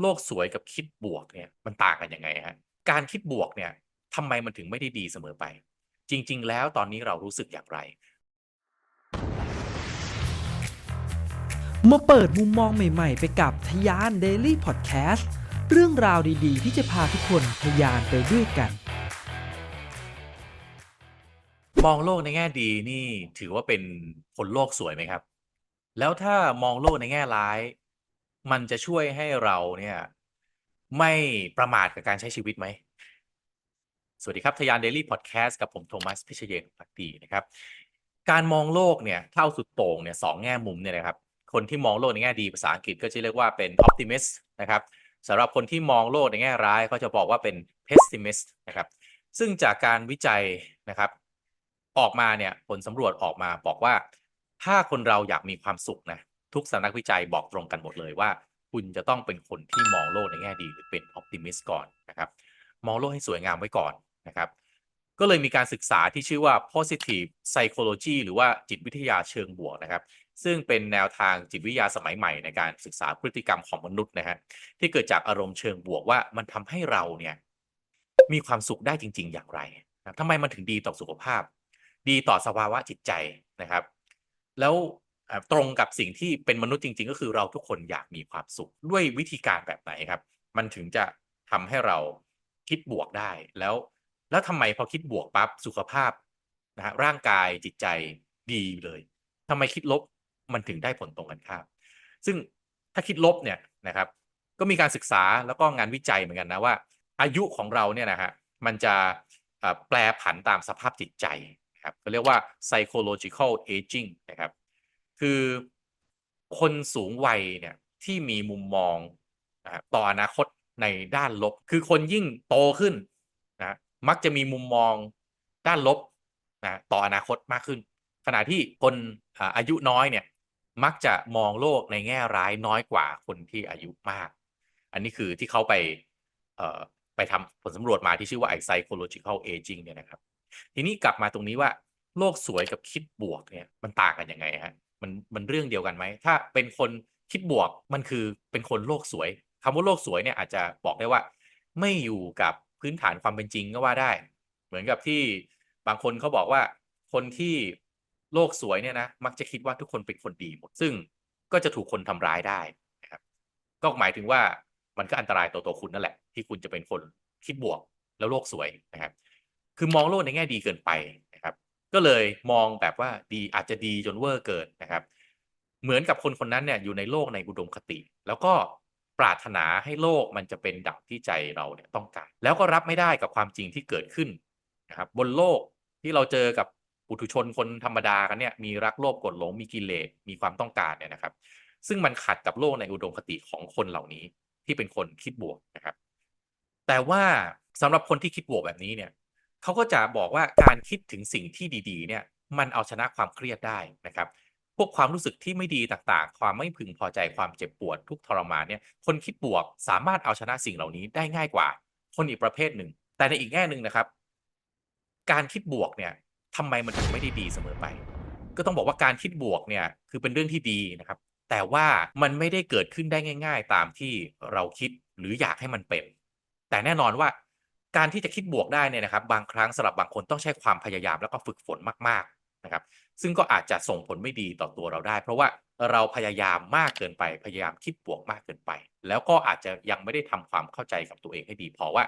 โลกสวยกับคิดบวกเนี่ยมันต่างกันยังไงฮะการคิดบวกเนี่ยทำไมมันถึงไม่ได้ดีเสมอไป จริง ๆ แล้วตอนนี้เรารู้สึกอย่างไร มาเปิดมุมมองใหม่ ๆ ไปกับทยาน Daily Podcast เรื่องราวดีๆ ที่จะพาทุกคนทยานไปด้วยกัน มองโลกในแง่ดีนี่ถือว่าเป็นคนโลกสวยไหมครับ แล้วถ้ามองโลกในแง่ร้าย มันจะช่วยให้เราเนี่ย ไม่ประมาทกับการใช้ชีวิตไหม สวัสดีครับทยาน Daily Podcast กับผมโทมัสพิเชเยนพักดีนะครับ การมองโลกเนี่ยเท่าสุดโต่งเนี่ยสองแง่มุมเนี่ยนะครับ คนที่มองโลกในแง่ดีภาษาอังกฤษก็จะเรียกว่าเป็น optimist นะครับสำหรับคนที่มองโลกในแง่ร้ายเขาจะบอกว่าเป็น pessimist นะครับ ซึ่งจากการวิจัยนะครับ ออกมาเนี่ยผลสำรวจออกมาบอกว่า ถ้าคนเราอยากมีความสุขนะ ทุกสำนักวิจัยบอกตรงกันหมดเลยว่า คุณจะต้องเป็นคนที่มองโลกในแง่ดีหรือเป็น optimist ก่อนนะครับ มองโลกให้สวยงามไว้ก่อนนะครับ ก็เลยมีการศึกษาที่ชื่อว่า positive psychology หรือว่าจิตวิทยาเชิงบวกนะครับซึ่งเป็นแนวทางจิตวิทยาสมัยใหม่ในการศึกษาพฤติกรรมของมนุษย์นะฮะที่เกิดจากอารมณ์เชิงบวกว่ามันทำให้เราเนี่ยมีความสุขได้จริง ๆ อย่างไรนะทำไมมันถึงดีต่อสุขภาพ ดีต่อสภาวะจิตใจนะครับ แล้ว ตรงกับสิ่งที่เป็นมนุษย์จริง ๆ ก็คือเราทุกคนอยากมีความสุขด้วยวิธีการแบบไหนครับ มันถึงจะทำให้เราคิดบวกได้แล้ว แล้วทำไมพอคิดบวกปั๊บสุขภาพนะฮะร่างกายจิตใจดีเลยทำไมคิดลบมันถึงได้ผลตรงกันข้ามซึ่งถ้าคิดลบเนี่ยนะครับ ก็มีการศึกษาแล้วก็งานวิจัยเหมือนกันนะว่า อายุของเราเนี่ยนะฮะมันจะแปลผันตามสภาพจิตใจครับก็เรียกว่า psychological aging นะครับ คือคนสูงวัยเนี่ยที่มีมุมมองนะต่ออนาคตในด้านลบ คือคนยิ่งโตขึ้นนะมักจะมีมุมมองด้านลบนะต่ออนาคตมากขึ้น ขณะที่คนอายุน้อยเนี่ยมักจะมองโลกในแง่ร้ายน้อยกว่าคนที่อายุมาก อันนี้คือที่เขาไปไปทำผลสำรวจมาที่ชื่อว่าไอ้ psychological aging เนี่ยนะครับ ทีนี้กลับมาตรงนี้ว่าโลกสวยกับคิดบวกเนี่ยมันต่างกันยังไงฮะ มันมันเรื่องเดียวกันไหม ถ้าเป็นคนคิดบวกมันคือเป็นคนโลกสวยคำว่าโลกสวยเนี่ยอาจจะบอกได้ว่า ไม่อยู่กับพื้นฐานความเป็นจริงก็ว่าได้ เหมือนกับที่บางคนเขาบอกว่าคนที่โลกสวยเนี่ยนะมักจะคิดว่าทุกคนเป็นคนดีหมด ซึ่งก็จะถูกคนทำร้ายได้นะครับก็หมายถึงว่ามันก็อันตรายต่อตัวคุณนั่นแหละ ที่คุณจะเป็นคนคิดบวกแล้วโลกสวยนะครับ คือมองโลกในแง่ดีเกินไป ก็เลยมองแบบว่าดีอาจจะดีจนเวอร์เกินนะครับ เหมือนกับคนคนนั้นเนี่ยอยู่ในโลกในอุดมคติ แล้วก็ปรารถนาให้โลกมันจะเป็นดังที่ใจเราเนี่ยต้องการ แล้วก็รับไม่ได้กับความจริงที่เกิดขึ้นนะครับ บนโลกที่เราเจอกับปุถุชนคนธรรมดากันเนี่ยมีรักโลภกดหลงมีกิเลสมีความต้องการเนี่ยนะครับ ซึ่งมันขัดกับโลกในอุดมคติของคนเหล่านี้ที่เป็นคนคิดบวกนะครับ แต่ว่าสำหรับคนที่คิดบวกแบบนี้เนี่ย เขาก็จะบอกว่าการคิดถึงสิ่งที่ดีๆ เนี่ยมันเอาชนะความเครียดได้นะครับ พวกความรู้สึกที่ไม่ดีต่างๆ ความไม่พึงพอใจความเจ็บปวดทุกทรมานเนี่ยคนคิดบวกสามารถเอาชนะสิ่งเหล่านี้ได้ง่ายกว่า คนอีกประเภทหนึ่ง แต่ในอีกแง่หนึ่งนะครับ การคิดบวกเนี่ยทำไมมันถึงไม่ได้ดีเสมอไป ก็ต้องบอกว่าการคิดบวกเนี่ยคือเป็นเรื่องที่ดีนะครับ แต่ว่ามันไม่ได้เกิดขึ้นได้ง่าย ๆ ตามที่เราคิดหรืออยากให้มันเป็น แต่แน่นอนว่า การที่จะคิดบวกได้เนี่ยนะครับ บางครั้งสำหรับบางคนต้องใช้ความพยายามแล้วก็ฝึกฝนมากๆนะครับ ซึ่งก็อาจจะส่งผลไม่ดีต่อตัวเราได้ เพราะว่าเราพยายามมากเกินไปพยายามคิดบวกมากเกินไป แล้วก็อาจจะยังไม่ได้ทำความเข้าใจกับตัวเองให้ดีพอว่า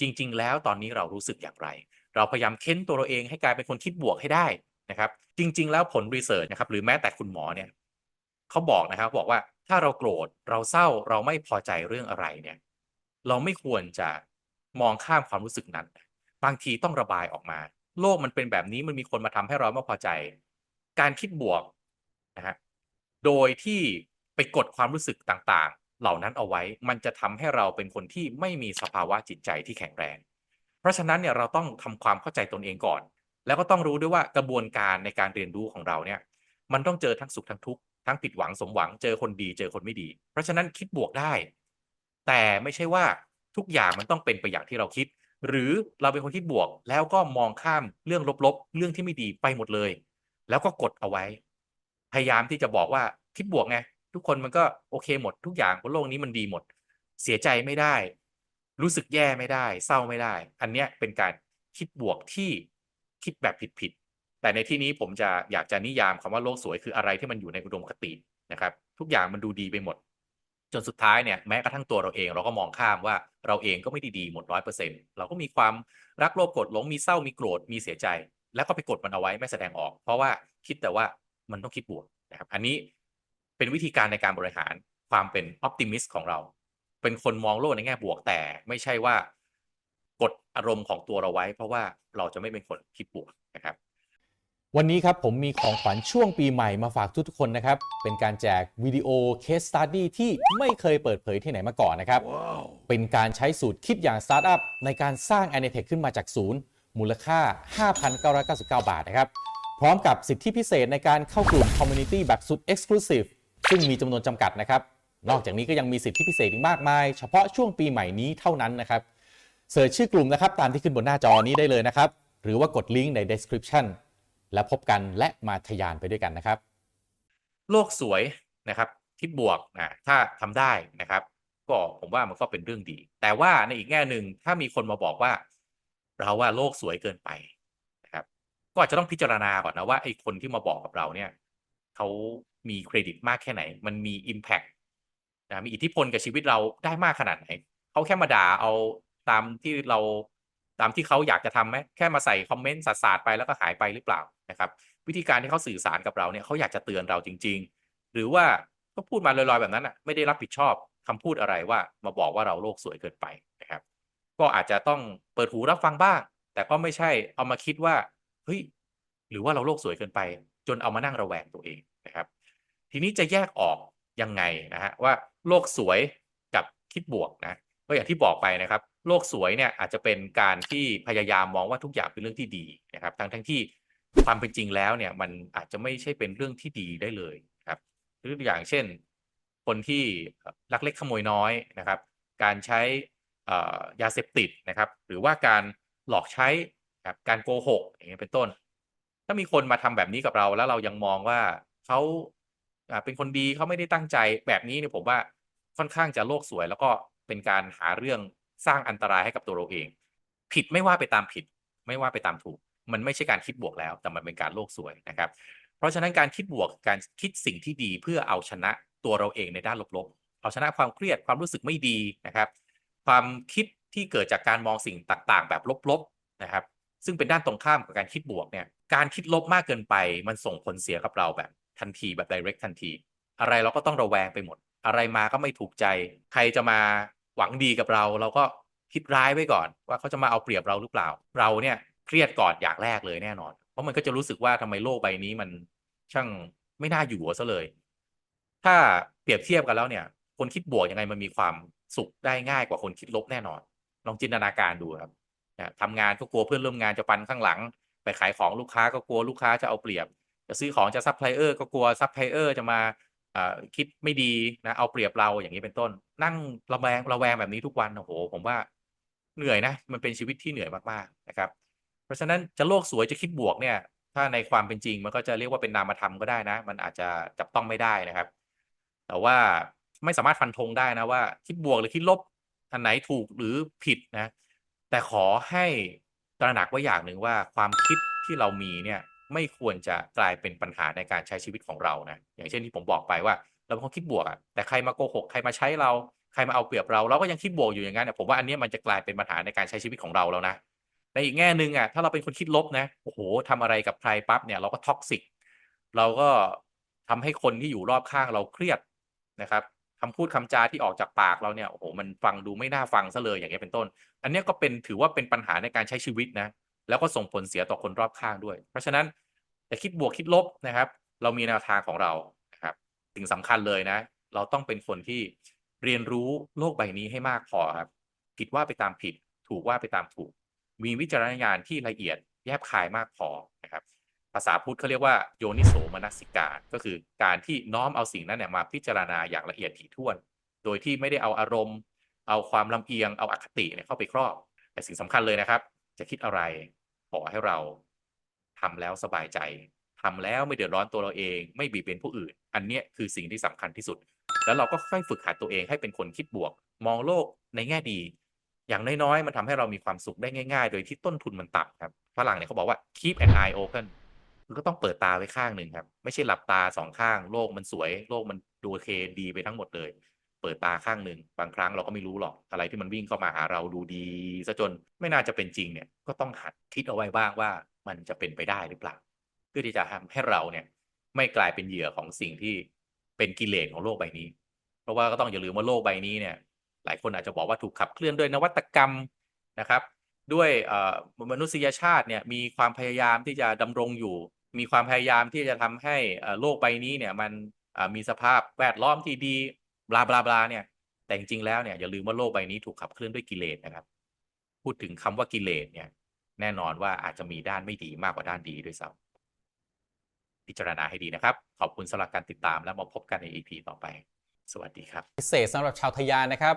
จริง ๆ แล้วตอนนี้เรารู้สึกอย่างไร เราพยายามเค้นตัวเราเองให้กลายเป็นคนคิดบวกให้ได้นะครับ จริง ๆ แล้วผลรีเสิร์ชนะครับหรือแม้แต่คุณหมอเนี่ยเขาบอกนะครับบอกว่าถ้าเราโกรธเราเศร้าเราไม่พอใจเรื่องอะไรเนี่ย เราไม่ควรจะ มองข้ามความรู้สึกนั้น บางทีต้องระบายออกมา โลกมันเป็นแบบนี้มันมีคนมาทำให้เราไม่พอใจ การคิดบวกนะฮะโดยที่ไปกดความรู้สึกต่างๆ เหล่านั้นเอาไว้มันจะทำให้เราเป็นคนที่ไม่มีสภาวะจิตใจที่แข็งแรง เพราะฉะนั้นเนี่ยเราต้องทำความเข้าใจตนเองก่อน แล้วก็ต้องรู้ด้วยว่ากระบวนการในการเรียนรู้ของเราเนี่ย มันต้องเจอทั้งสุขทั้งทุกข์ทั้งผิดหวังสมหวังเจอคนดีเจอคนไม่ดี เพราะฉะนั้นคิดบวกได้ แต่ไม่ใช่ว่า ทุกอย่างมันต้องเป็นไปอย่างที่เราคิด หรือเราเป็นคนคิดบวก แล้วก็มองข้ามเรื่องลบๆ เรื่องที่ไม่ดีไปหมดเลย แล้วก็กดเอาไว้ พยายามที่จะบอกว่าคิดบวกไงทุกคนมันก็โอเคหมด ทุกอย่างบนโลกนี้มันดีหมด เสียใจไม่ได้ รู้สึกแย่ไม่ได้ เศร้าไม่ได้ อันเนี้ยเป็นการคิดบวกที่คิดแบบผิดๆแต่ในที่นี้ผมจะอยากจะนิยามคำว่าโลกสวยคืออะไรที่มันอยู่ในอุดมคตินะครับ ทุกอย่างมันดูดีไปหมด จนสุดท้ายเนี่ยแม้กระทั่งตัวเราเองเราก็มองข้ามว่าเราเองก็ไม่ได้ดีหมดร้อยเปอร์เซ็นต์เราก็มีความรักโลภโกรธหลงมีเศร้ามีโกรธมีเสียใจ แล้วก็ไปกดมันเอาไว้ไม่แสดงออก เพราะว่าคิดแต่ว่ามันต้องคิดบวกนะครับอันนี้เป็นวิธีการในการบริหารความเป็นออ t ติมิสต์ของเรา เป็นคนมองโลกในแง่บวกแต่ไม่ใช่ว่ากดอารมณ์ของตัวเราไว้ เพราะว่าเราจะไม่เป็นคนคิดบวก วันนี้ครับผมมีของขวัญช่วงปีใหม่มาฝากทุกๆคนนะครับ เป็นการแจกวิดีโอ Case Study ที่ไม่เคยเปิดเผยที่ไหนมาก่อนนะครับ เป็นการใช้สูตรคิดอย่างสตาร์ทอัพในการสร้าง a n i t e c h ขึ้นมาจากศูนย์ มูลค่า 5,999 บาทนะครับ พร้อมกับสิทธิพิเศษในการเข้ากลุ่ม Community แบบสุด Exclusive ซึ่งมีจำนวนจำกัดนะครับ นอกจากนี้ก็ยังมีสิทธิพิเศษอีกมากมาย เฉพาะช่วงปีใหม่นี้เท่านั้นนะครับ search ชื่อกลุ่มนะครับตามที่ขึ้นบนหน้าจอนี้ได้เลยนะครับหรือว่ากดลิงก์ใน description และพบกันและมาทะยานไปด้วยกันนะครับ โลกสวยนะครับ คิดบวกนะถ้าทำได้นะครับ ก็ผมว่ามันก็เป็นเรื่องดี แต่ว่าในอีกแง่หนึ่งถ้ามีคนมาบอกว่า เราว่าโลกสวยเกินไปนะครับ ก็อาจจะต้องพิจารณาก่อนนะว่าไอ้คนที่มาบอกกับเราเนี่ยเขามีเครดิตมากแค่ไหน มันมี Impact นะมีอิทธิพลกับชีวิตเราได้มากขนาดไหนเขาแค่มาด่าเอาตามที่เราตามที่เขาอยากจะทำไหมแค่มาใส่คอมเมนต์สาดๆไปแล้วก็หายไปหรือเปล่า นะครับ วิธีการที่เขาสื่อสารกับเราเนี่ยเขาอยากจะเตือนเราจริง ๆ หรือว่าก็พูดมาลอยๆแบบนั้นอะไม่ได้รับผิดชอบคำพูดอะไรว่ามาบอกว่าเราโลกสวยเกินไปนะครับ ก็อาจจะต้องเปิดหูรับฟังบ้าง แต่ก็ไม่ใช่เอามาคิดว่าเฮ้ยหรือว่าเราโลกสวยเกินไป จนเอามานั่งระแวงตัวเองนะครับ ทีนี้จะแยกออกยังไงนะฮะว่าโลกสวยกับคิดบวกนะก็อย่างที่บอกไปนะครับ โลกสวยเนี่ยอาจจะเป็นการที่พยายามมองว่าทุกอย่างเป็นเรื่องที่ดีนะครับ ทั้งทั้งที่ ความเป็นจริงแล้วเนี่ยมันอาจจะไม่ใช่เป็นเรื่องที่ดีได้เลยครับหรืออย่างเช่น คนที่ลักเล็กขโมยน้อยนะครับ การใช้ยาเสพติดนะครับ หรือว่าการหลอกใช้ครับการโกหกอย่างเงี้ยเป็นต้น ถ้ามีคนมาทำแบบนี้กับเราแล้วเรายังมองว่าเขาเป็นคนดีเขาไม่ได้ตั้งใจแบบนี้เนี่ยผมว่าค่อนข้างจะโลกสวย แล้วก็เป็นการหาเรื่องสร้างอันตรายให้กับตัวเราเอง ผิดไม่ว่าไปตามผิด ไม่ว่าไปตามถูก มันไม่ใช่การคิดบวกแล้ว แต่มันเป็นการโลกสวยนะครับ เพราะฉะนั้นการคิดบวกการคิดสิ่งที่ดีเพื่อเอาชนะตัวเราเองในด้านลบๆ เอาชนะความเครียดความรู้สึกไม่ดีนะครับ ความคิดที่เกิดจากการมองสิ่งต่างๆ แบบลบๆนะครับ ซึ่งเป็นด้านตรงข้ามกับการคิดบวกเนี่ยการคิดลบมากเกินไป มันส่งผลเสียกับเราแบบทันทีแบบ direct ทันที อะไรเราก็ต้องระแวงไปหมด อะไรมาก็ไม่ถูกใจ ใครจะมาหวังดีกับเรา เราก็คิดร้ายไว้ก่อน ว่าเขาจะมาเอาเปรียบเราหรือเปล่า เราเนี่ย เครียดก่อนอย่างแรกเลยแน่นอน เพราะมันก็จะรู้สึกว่าทำไมโลกใบนี้มันช่างไม่น่าอยู่ซะเลย ถ้าเปรียบเทียบกันแล้วเนี่ย คนคิดบวกยังไงมันมีความสุขได้ง่ายกว่าคนคิดลบแน่นอน ลองจินตนาการดูครับทำงานก็กลัวเพื่อนร่วมงานจะฟันข้างหลัง ไปขายของลูกค้าก็กลัวลูกค้าจะเอาเปรียบ จะซื้อของจายเออร์ก็กลัวซัพพลายเออร์จะมาคิดไม่ดีนะเอาเปรียบเราอย่างนี้เป็นต้น นั่งระแวงระแวงแบบนี้ทุกวันโอ้โหผมว่าเหนื่อยนะ มันเป็นชีวิตที่เหนื่อยมากๆนะครับ เพราะฉะนั้นจะโลกสวยจะคิดบวกเนี่ย ถ้าในความเป็นจริงมันก็จะเรียกว่าเป็นนามธรรมก็ได้นะ มันอาจจะจับต้องไม่ได้นะครับ แต่ว่าไม่สามารถฟันธงได้นะว่า คิดบวกหรือคิดลบอันไหนถูกหรือผิดนะ แต่ขอให้ตระหนักไว้อย่างหนึ่งว่าความคิดที่เรามีเนี่ยไม่ควรจะกลายเป็นปัญหาในการใช้ชีวิตของเรานะ อย่างเช่นที่ผมบอกไปว่า เราเป็นคนคิดบวกอะแต่ใครมาโกหก ใครมาใช้เรา ใครมาเอาเปรียบเรา เราก็ยังคิดบวกอยู่อย่างนั้นผมว่าอันนี้มันจะกลายเป็นปัญหาในการใช้ชีวิตของเราแล้วนะ ในอีกแง่หนึ่งอะถ้าเราเป็นคนคิดลบนะโอ้โหทำอะไรกับใครปั๊บเนี่ยเราก็ toxicเราก็ทำให้คนที่อยู่รอบข้างเราเครียดนะครับคำพูดคำจาที่ออกจากปากเราเนี่ยโอ้โหมันฟังดูไม่น่าฟังซะเลยอย่างเงี้ยเป็นต้น อันนี้ก็เป็นถือว่าเป็นปัญหาในการใช้ชีวิตนะแล้วก็ส่งผลเสียต่อคนรอบข้างด้วย เพราะฉะนั้นจะคิดบวกคิดลบนะครับ เรามีแนวทางของเรานะครับสิ่งสำคัญเลยนะ เราต้องเป็นคนที่เรียนรู้โลกใบนี้ให้มากพอครับผิดว่าไปตามผิด ถูกว่าไปตามถูก มีวิจารณญาณที่ละเอียดแยบคายมากพอนะครับ ภาษาพุทธเขาเรียกว่าโยนิโสมนสิกาก็คือการที่น้อมเอาสิ่งนั้นเนี่ยมาพิจารณาอย่างละเอียดถี่ถ้วน โดยที่ไม่ได้เอาอารมณ์ เอาความลำเอียงเอาอคติเนี่ยเข้าไปครอบ แต่สิ่งสำคัญเลยนะครับ จะคิดอะไรขอให้เราทำแล้วสบายใจทำแล้วไม่เดือดร้อนตัวเราเอง ไม่บีบเบียนผู้อื่น อันนี้คือสิ่งที่สำคัญที่สุด แล้วเราก็ค่อยฝึกหัดตัวเองให้เป็นคนคิดบวก มองโลกในแง่ดี อย่างน้อยๆ มันทำให้เรามีความสุขได้ง่ายๆ โดยที่ต้นทุนมันต่ำครับฝรั่งเนี่ยเขาบอกว่า keep an eye open คือก็ต้องเปิดตาไว้ข้างหนึ่งครับ ไม่ใช่หลับตาสองข้าง โลกมันสวย โลกมันดูโอเคดีไปทั้งหมดเลย เปิดตาข้างหนึ่งบางครั้งเราก็ไม่รู้หรอก อะไรที่มันวิ่งเข้ามาหาเราดูดีซะจนไม่น่าจะเป็นจริงเนี่ย ก็ต้องหัดคิดเอาไว้บ้างว่ามันจะเป็นไปได้หรือเปล่า เพื่อที่จะทำให้เราเนี่ยไม่กลายเป็นเหยื่อของสิ่งที่เป็นกิเลสของโลกใบนี้ เพราะว่าก็ต้องอย่าลืมว่าโลกใบนี้เนี่ย หลายคนอาจจะบอกว่าถูกขับเคลื่อนด้วยนวัตกรรมนะครับ ด้วยมนุษยชาติเนี่ยมีความพยายามที่จะดำรงอยู่ มีความพยายามที่จะทำให้โลกใบนี้เนี่ยมันมีสภาพแวดล้อมที่ดีบลาบลาบลาเนี่ยแต่จริงๆแล้วเนี่ยอย่าลืมว่าโลกใบนี้ถูกขับเคลื่อนด้วยกิเลสนะครับ พูดถึงคำว่ากิเลสเนี่ยแน่นอนว่าอาจจะมีด้านไม่ดีมากกว่าด้านดีด้วยซ้ำพิจารณาให้ดีนะครับ ขอบคุณสำหรับการติดตามและมาพบกันใน EP ต่อไป สวัสดีครับ พิเศษสำหรับชาวทะยานนะครับ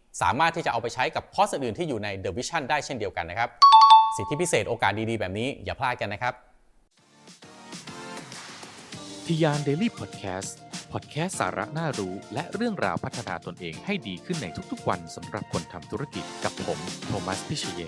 สามารถที่จะเอาไปใช้กับคอร์สอื่นที่อยู่ใน The Vision ได้เช่นเดียวกันนะครับ สิทธิพิเศษโอกาสดีๆ แบบนี้อย่าพลาดกันนะครับทะยาน Daily Podcast พอดแคสต์สาระน่ารู้ และเรื่องราวพัฒนาตนเองให้ดีขึ้นในทุกๆวันสำหรับคนทำธุรกิจกับผม โทมัสพิเชย